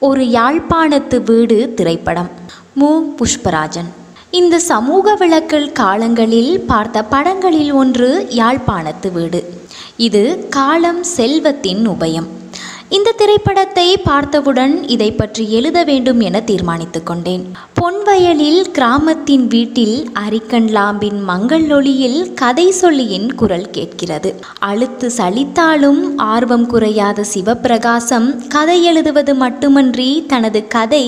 ஒரு யாழ்ப்பாணத்து வீடு திரைப்படம். மு. புஷ்பராஜன். இந்த சமூக விளக்கல் காலங்களில் பார்த்த படங்களில் ஒன்று யாழ்ப்பாணத்து வீடு. இது காலம் செல்வத்தின் உபயம். இந்த திரைப்படத்தை பார்த்தவுடன் இதை பற்றி எழுத வேண்டும் என தீர்மானித்து கொண்டேன். பொன்வயலில் கிராமத்தின் வீட்டில் அரிக்கன் லாம்பின் மங்கள் ஒளியில் கதை சொல்லியின் குரல் கேட்கிறது. அழுத்து சலித்தாலும் ஆர்வம் குறையாத சிவப்பிரகாசம் கதை எழுதுவது மட்டுமன்றி தனது கதை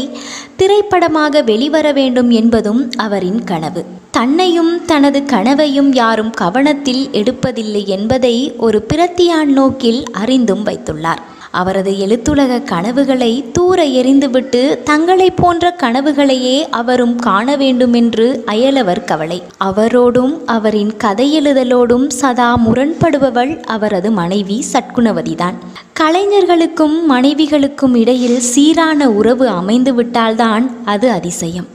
திரைப்படமாக வெளிவர வேண்டும் என்பதும் அவரின் கனவு. தன்னையும் தனது கனவையும் யாரும் கவனத்தில் எடுப்பதில்லை என்பதை ஒரு பிரத்தியான் நோக்கில் அறிந்தும் வைத்துள்ளார். அவரது எழுத்துலக கனவுகளை தூர எறிந்துவிட்டு தங்களை போன்ற கனவுகளையே அவரும் காண வேண்டுமென்று அயலவர் கவலை. அவரோடும் அவரின் கதையெழுதலோடும் சதா முரண்படுபவள் அவரது மனைவி சட்குணவதிதான். கலைஞர்களுக்கும் மனைவிகளுக்கும் இடையில் சீரான உறவு அமைந்துவிட்டால்தான் அது அதிசயம்.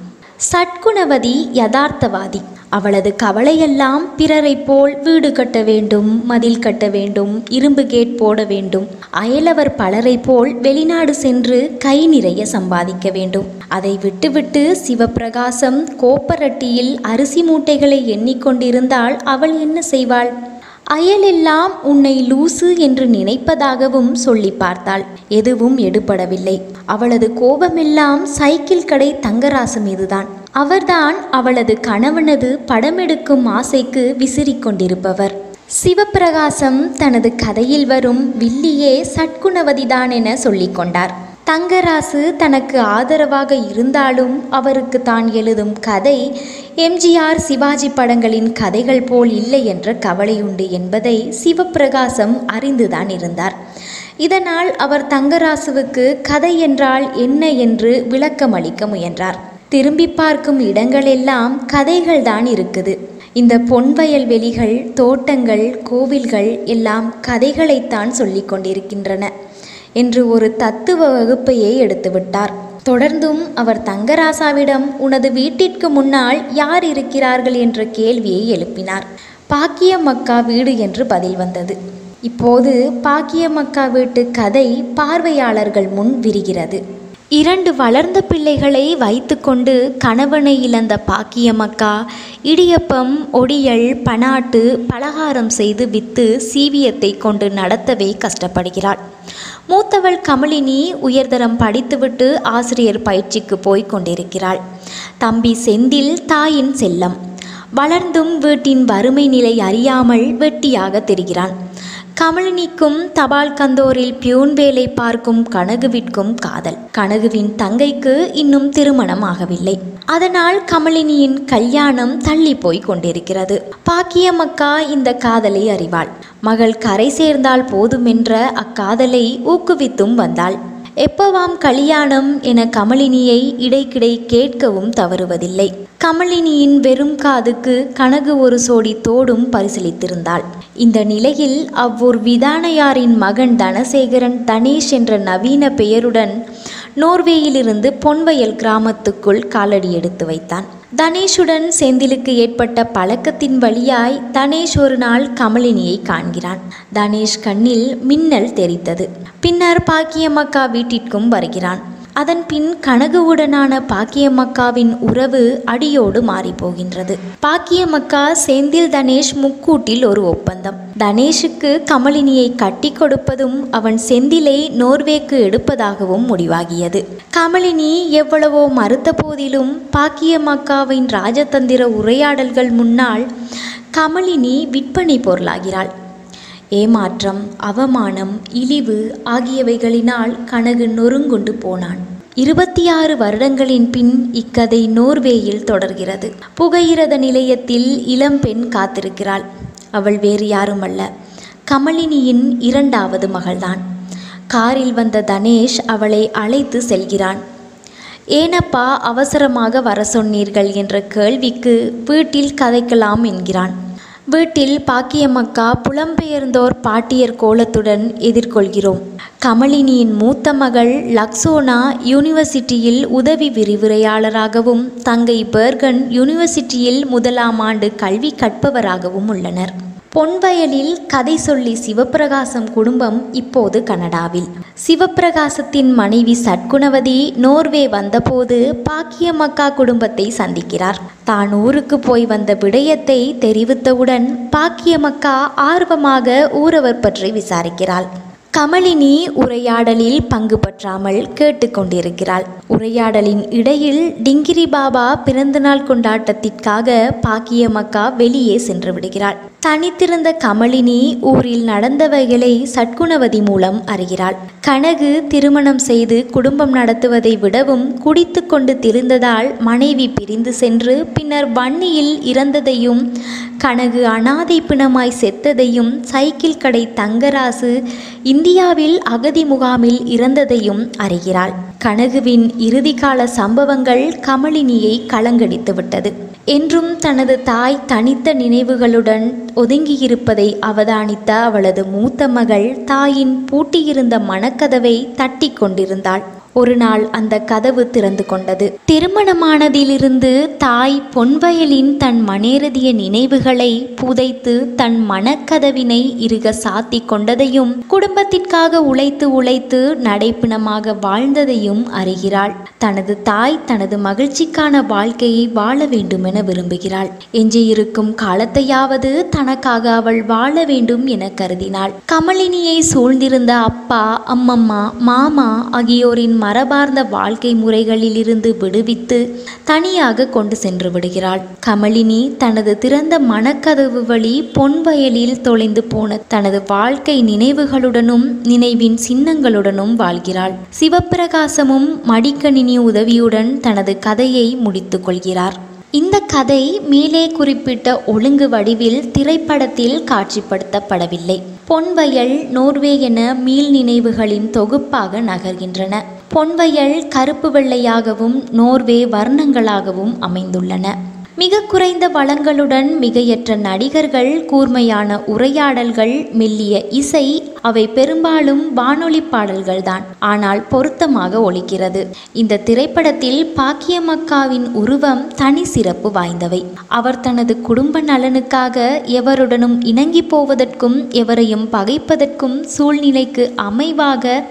சட்குணவதி யதார்த்தவாதி. அவளது கவலையெல்லாம் பிறரைப் போல் வீடு கட்ட வேண்டும் மதில் கட்ட வேண்டும் இரும்பு கேட் போட வேண்டும். அயலவர் பலரைப் போல் வெளிநாடு சென்று கை நிறைய சம்பாதிக்க வேண்டும். அதை விட்டுவிட்டு சிவப்பிரகாசம் கோப்பரட்டியில் அரிசி மூட்டைகளை எண்ணிக்கொண்டிருந்தால் அவள் என்ன செய்வாள்? அயலெல்லாம் உன்னை லூசு என்று நினைப்பதாகவும் சொல்லி பார்த்தாள். எதுவும் எடுபடவில்லை. அவளது கோபமெல்லாம் சைக்கிள் கடை தங்கராசு மீதுதான். அவர்தான் அவளது கணவனது படமெடுக்கும் ஆசைக்கு விசிறிக் கொண்டிருப்பவர். சிவப்பிரகாசம் தனது கதையில் வரும் வில்லியே சட்குணவதிதான் என சொல்லிக்கொண்டார் கொண்டார். தங்கராசு தனக்கு ஆதரவாக இருந்தாலும் அவருக்கு தான் எழுதும் கதை எம்ஜிஆர் சிவாஜி படங்களின் கதைகள் போல் இல்லை என்ற கவலையுண்டு என்பதை சிவப்பிரகாசம் அறிந்துதான் இருந்தார். இதனால் அவர் தங்கராசுவுக்கு கதை என்றால் என்ன என்று விளக்கம் அளிக்க முயன்றார். திரும்பி பார்க்கும் இடங்களெல்லாம் கதைகள் தான் இருக்குது. இந்த பொன்வயல் வெளிகள் தோட்டங்கள் கோவில்கள் எல்லாம் கதைகளைத்தான் சொல்லிக் கொண்டிருக்கின்றன. என்று ஒரு தத்துவ வகுப்பையே எடுத்துவிட்டார். தொடர்ந்தும் அவர் தங்கராசாவிடம் உனது வீட்டிற்கு முன்னால் யார் இருக்கிறார்கள்? என்ற கேள்வியை எழுப்பினார். பாக்கியமக்கா வீடு என்று பதில் வந்தது. இப்போது பாக்கியமக்கா வீட்டு கதை பார்வையாளர்கள் முன் விரிகிறது. இரண்டு வளர்ந்த பிள்ளைகளை வைத்துக்கொண்டு கணவனை இழந்த பாக்கியமக்கா இடியப்பம் ஒடியல் பனாட்டு பலகாரம் செய்து வித்து சீவியத்தை கொண்டு நடத்தவே கஷ்டப்படுகிறாள். மூத்தவள் கமலினி உயர்தரம் படித்துவிட்டு ஆசிரியர் பயிற்சிக்கு போய்க் கொண்டிருக்கிறாள். தம்பி செந்தில் தாயின் செல்லம். வளர்ந்தும் வீட்டின் வறுமை நிலை அறியாமல் வெட்டியாக தெரிகிறான். கமலினிக்கும் தபால் கந்தோரில் பியூன் வேலை பார்க்கும் கனகுவிற்கும் காதல். கனகுவின் தங்கைக்கு இன்னும் திருமணம் ஆகவில்லை. அதனால் கமலினியின் கல்யாணம் தள்ளி போய் கொண்டிருக்கிறது. பாக்கியமக்கா இந்த காதலை அறிவாள். மகள் கரை சேர்ந்தால் போதுமென்ற அக்காதலை ஊக்குவித்தும் வந்தாள். எப்பவாம் கல்யாணம் என கமலினியை இடைக்கிடை கேட்கவும் தவறுவதில்லை. கமலினியின் வெறும் காதுக்கு கனகு ஒரு சோடி தோடும் பரிசீலித்திருந்தாள் இந்த நிலையில் அவ்வூர் விதானையாரின் மகன் தனசேகரன் தனேஷ் என்ற நவீன பெயருடன் நோர்வேயிலிருந்து பொன்வயல் கிராமத்துக்குள் காலடி எடுத்து வைத்தான். தனேஷுடன் செந்திலுக்கு ஏற்பட்ட பழக்கத்தின் வழியாய் தனேஷ் ஒரு நாள் கமலினியை காண்கிறான். தனேஷ் கண்ணில் மின்னல் தெரித்தது பின்னர் பாக்கியம்மக்கா வீட்டிற்கும் வருகிறான். அதன் பின் கனகுவுடனான பாக்கியமக்காவின் உறவு அடியோடு மாறிப்போகின்றது. பாக்கியமக்கா செந்தில் தனேஷ் முக்கூட்டில் ஒரு ஒப்பந்தம். தனேஷுக்கு கமலினியை கட்டி கொடுப்பதும் அவன் செந்திலை நோர்வேக்கு எடுப்பதாகவும் முடிவாகியது. கமலினி எவ்வளவோ மறுத்த போதிலும் பாக்கியமக்காவின் ராஜதந்திர உரையாடல்கள் முன்னால் கமலினி விற்பனை பொருளாகிறாள். ஏமாற்றம் அவமானம் இழிவு ஆகியவைகளினால் கனகு நொறுங்குண்டு போனான். இருபத்தி ஆறு வருடங்களின் பின் இக்கதை நோர்வேயில் தொடர்கிறது. புகையிரத நிலையத்தில் இளம்பெண் காத்திருக்கிறாள். அவள் வேறு யாருமல்ல. கமலினியின் இரண்டாவது மகள்தான். காரில் வந்த தனேஷ் அவளை அழைத்து செல்கிறான். ஏனப்பா அவசரமாக வர சொன்னீர்கள் என்ற கேள்விக்கு வீட்டில் கதைக்கலாம் என்கிறான். வீட்டில் பாக்கியம்மக்கா புலம்பெயர்ந்தோர் பாட்டியர் கோலத்துடன் எதிர்கொள்கிறோம். கமலினியின் மூத்த மகள் லக்ஸோனா யூனிவர்சிட்டியில் உதவி விரிவுரையாளராகவும் தங்கை பெர்கன் யூனிவர்சிட்டியில் முதலாம் ஆண்டு கல்வி கற்பவராகவும் உள்ளனர். பொன்வயலில் கதை சொல்லி சிவப்பிரகாசம் குடும்பம் இப்போது கனடாவில். சிவப்பிரகாசத்தின் மனைவி சட்குணவதி நோர்வே வந்தபோது பாக்கியமக்கா குடும்பத்தை சந்திக்கிறார். தான் ஊருக்கு போய் வந்த விடயத்தை தெரிவித்தவுடன் பாக்கியமக்கா ஆர்வமாக ஊரவர் பற்றி விசாரிக்கிறாள். கமலினி உரையாடலில் பங்கு பற்றாமல் கேட்டுக்கொண்டிருக்கிறாள். உரையாடலின் இடையில் டிங்கிரி பாபா பிறந்தநாள் கொண்டாட்டத்திற்காக பாக்கியமக்கா வெளியே சென்று விடுகிறாள். தனித்திருந்த கமலினி ஊரில் நடந்தவைகளை சட்குணவதி மூலம் அறிகிறாள். கனகு திருமணம் செய்து குடும்பம் நடத்துவதை விடவும் குடித்து கொண்டு திரிந்ததால் மனைவி பிரிந்து சென்று பின்னர் வன்னியில் இறந்ததையும் கனகு அனாதை பிணமாய் செத்ததையும் சைக்கிள் கடை தங்கராசு இந்தியாவில் அகதி முகாமில் இறந்ததையும் அறிகிறாள். கனகுவின் இறுதிக்கால சம்பவங்கள் கமலினியை கலங்கடித்து விட்டது என்றும் தனது தாய் தனித்த நினைவுகளுடன் ஒதுங்கியிருப்பதை அவதானித்த அவளது மூத்த மகள் தாயின் பூட்டியிருந்த மனக்கதவை தட்டி கொண்டிருந்தாள் ஒரு நாள் அந்த கதவு திறந்து கொண்டது. திருமணமானதிலிருந்து தாய் பொன்வயலின் தன் மனேரதிய நினைவுகளை புதைத்து தன் மனக்கதவினை இறுக சாத்தி கொண்டதையும் குடும்பத்திற்காக உழைத்து உழைத்து நடைப்பிணமாக வாழ்ந்ததையும் அறிகிறாள். தனது தாய் தனது மகிழ்ச்சிக்கான வாழ்க்கையை வாழ வேண்டுமென விரும்புகிறாள். எஞ்சியிருக்கும் காலத்தையாவது தனக்காக அவள் வாழ வேண்டும் என கருதினாள். கமலினியை சூழ்ந்திருந்த அப்பா அம்மம்மா மாமா ஆகியோரின் மரபார்ந்த வாழ்க்கை முறைகளிலிருந்து விடுவித்து தனியாக கொண்டு சென்று விடுகிறாள். கமலினி தனது திறந்த மனக்கதவு வழி பொன்வயலில் தொலைந்து போன தனது வாழ்க்கை நினைவுகளுடனும் நினைவின் சின்னங்களுடனும் வாழ்கிறாள். சிவப்பிரகாசமும் மடிக்கணினி உதவியுடன் தனது கதையை முடித்து கொள்கிறார். இந்த கதை மேலே குறிப்பிட்ட ஒழுங்கு வடிவில் திரைப்படத்தில் காட்சிப்படுத்தப்படவில்லை. பொன்வயல் நோர்வே என மீள் நினைவுகளின் தொகுப்பாக நகர்கின்றன. பொன்வயல் கருப்பு வெள்ளையாகவும் நோர்வே வர்ணங்களாகவும் அமைந்துள்ளன. மிக குறைந்த வளங்களுடன் மிகையற்ற நடிகர்கள் கூர்மையான உரையாடல்கள் மெல்லிய இசை அவை பெரும்பாலும் வானொலி பாடல்கள்தான். ஆனால் பொருத்தமாக ஒலிக்கிறது. இந்த திரைப்படத்தில் பாக்கியமக்காவின் உருவம் தனி சிறப்பு வாய்ந்தவை. அவர் தனது குடும்ப நலனுக்காக எவருடனும் இணங்கி போவதற்கும் எவரையும் பகைப்பதற்கும் சூழ்நிலைக்கு அமைவாக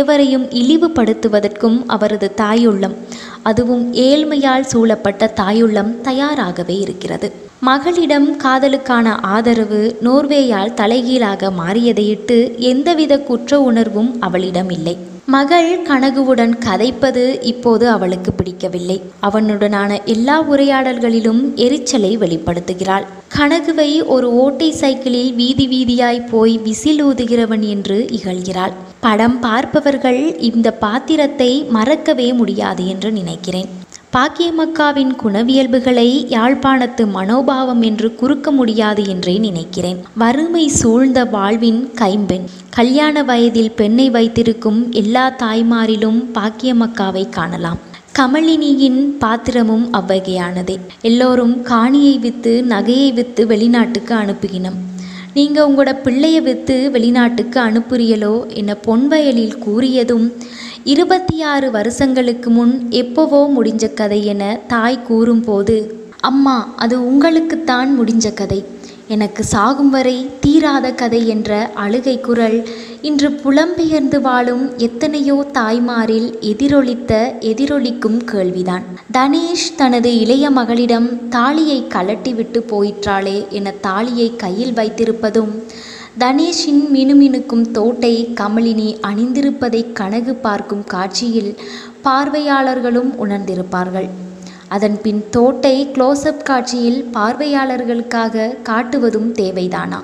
எவரையும் இழிவுபடுத்துவதற்கும் அவரது தாயுள்ளம் அதுவும் ஏழ்மையால் சூழப்பட்ட தாயுள்ளம் தயாராகவே இருக்கிறது. மகளிடம் காதலுக்கான ஆதரவு நோர்வேயால் தலைகீழாக மாறியதையிட்டு எந்தவித குற்ற உணர்வும் அவளிடம் இல்லை மகள் கனகுவுடன் கதைப்பது இப்போது அவளுக்கு பிடிக்கவில்லை. அவனுடனான எல்லா உரையாடல்களிலும் எரிச்சலை வெளிப்படுத்துகிறாள். கனகுவை ஒரு ஓட்டை சைக்கிளில் வீதி வீதியாய் போய் விசில் ஊதுகிறவன் என்று இகழ்கிறாள். படம் பார்ப்பவர்கள் இந்த பாத்திரத்தை மறக்கவே முடியாது என்று நினைக்கிறேன். பாக்கியமக்காவின் குணவியல்புகளை யாழ்ப்பாணத்து மனோபாவம் என்று குறுக்க முடியாது என்றே நினைக்கிறேன். வறுமை சூழ்ந்த வாழ்வின் கைம்பெண். கல்யாண வயதில் பெண்ணை வைத்திருக்கும் எல்லா தாய்மாரிலும் பாக்கியமக்காவை காணலாம். கமலினியின் பாத்திரமும் அவ்வகையானதே. எல்லோரும் காணியை விற்று நகையை விற்று வெளிநாட்டுக்கு அனுப்புகினோம். நீங்கள் உங்களோட பிள்ளைய விற்று வெளிநாட்டுக்கு அனுப்புறியலோ என பொன்வயலில் கூறியதும் இருபத்தி ஆறு வருஷங்களுக்கு முன் எப்போவோ முடிஞ்ச கதை என தாய் கூறும்போது அம்மா அது உங்களுக்குத்தான் முடிஞ்ச கதை. எனக்கு சாகும் வரை தீராத கதை என்ற அழுகை குரல் இன்று புலம்பெயர்ந்து வாழும் எத்தனையோ தாய்மாரில் எதிரொலித்த எதிரொலிக்கும் கேள்விதான். தனேஷ் தனது இளைய மகளிடம் தாலியை கலட்டிவிட்டு போயிற்றாளே என தாலியை கையில் வைத்திருப்பதும் தனேஷின் மினுமினுக்கும் தோட்டை கமலினி அணிந்திருப்பதை கனகு பார்க்கும் காட்சியில் பார்வையாளர்களும் உணர்ந்திருப்பார்கள். அதன் பின் தோட்டை க்ளோஸ்அப் காட்சியில் பார்வையாளர்களுக்காக காட்டுவதும் தேவைதானா?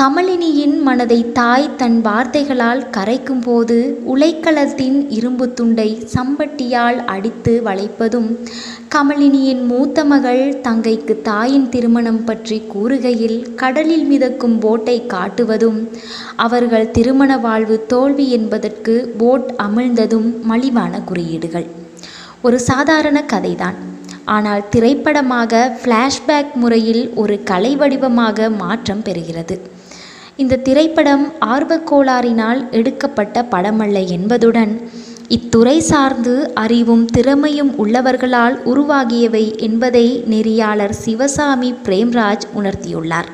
கமலினியின் மனதை தாய் தன் வார்த்தைகளால் கரைக்கும் போது உலைக்களத்தின் இரும்பு துண்டை சம்பட்டியால் அடித்து வளைப்பதும் கமலினியின் மூத்த மகள் தங்கைக்கு தாயின் திருமணம் பற்றி கூறுகையில் கடலில் மிதக்கும் போட்டை காட்டுவதும் அவர்கள் திருமண வாழ்வு தோல்வி என்பதற்கு போட் அமிழ்ந்ததும் மலிவான குறியீடுகள். ஒரு சாதாரண கதைதான். ஆனால் திரைப்படமாக ஃப்ளாஷ்பேக் முறையில் ஒரு கலை வடிவமாக மாற்றம் பெறுகிறது. இந்த திரைப்படம் ஆர்வக்கோளாறினால் எடுக்கப்பட்ட படமல்ல என்பதுடன் இத்துறை சார்ந்து அறிவும் திறமையும் உள்ளவர்களால் உருவாகியவை என்பதை நெறியாளர் சிவசாமி பிரேம்ராஜ் உணர்த்தியுள்ளார்.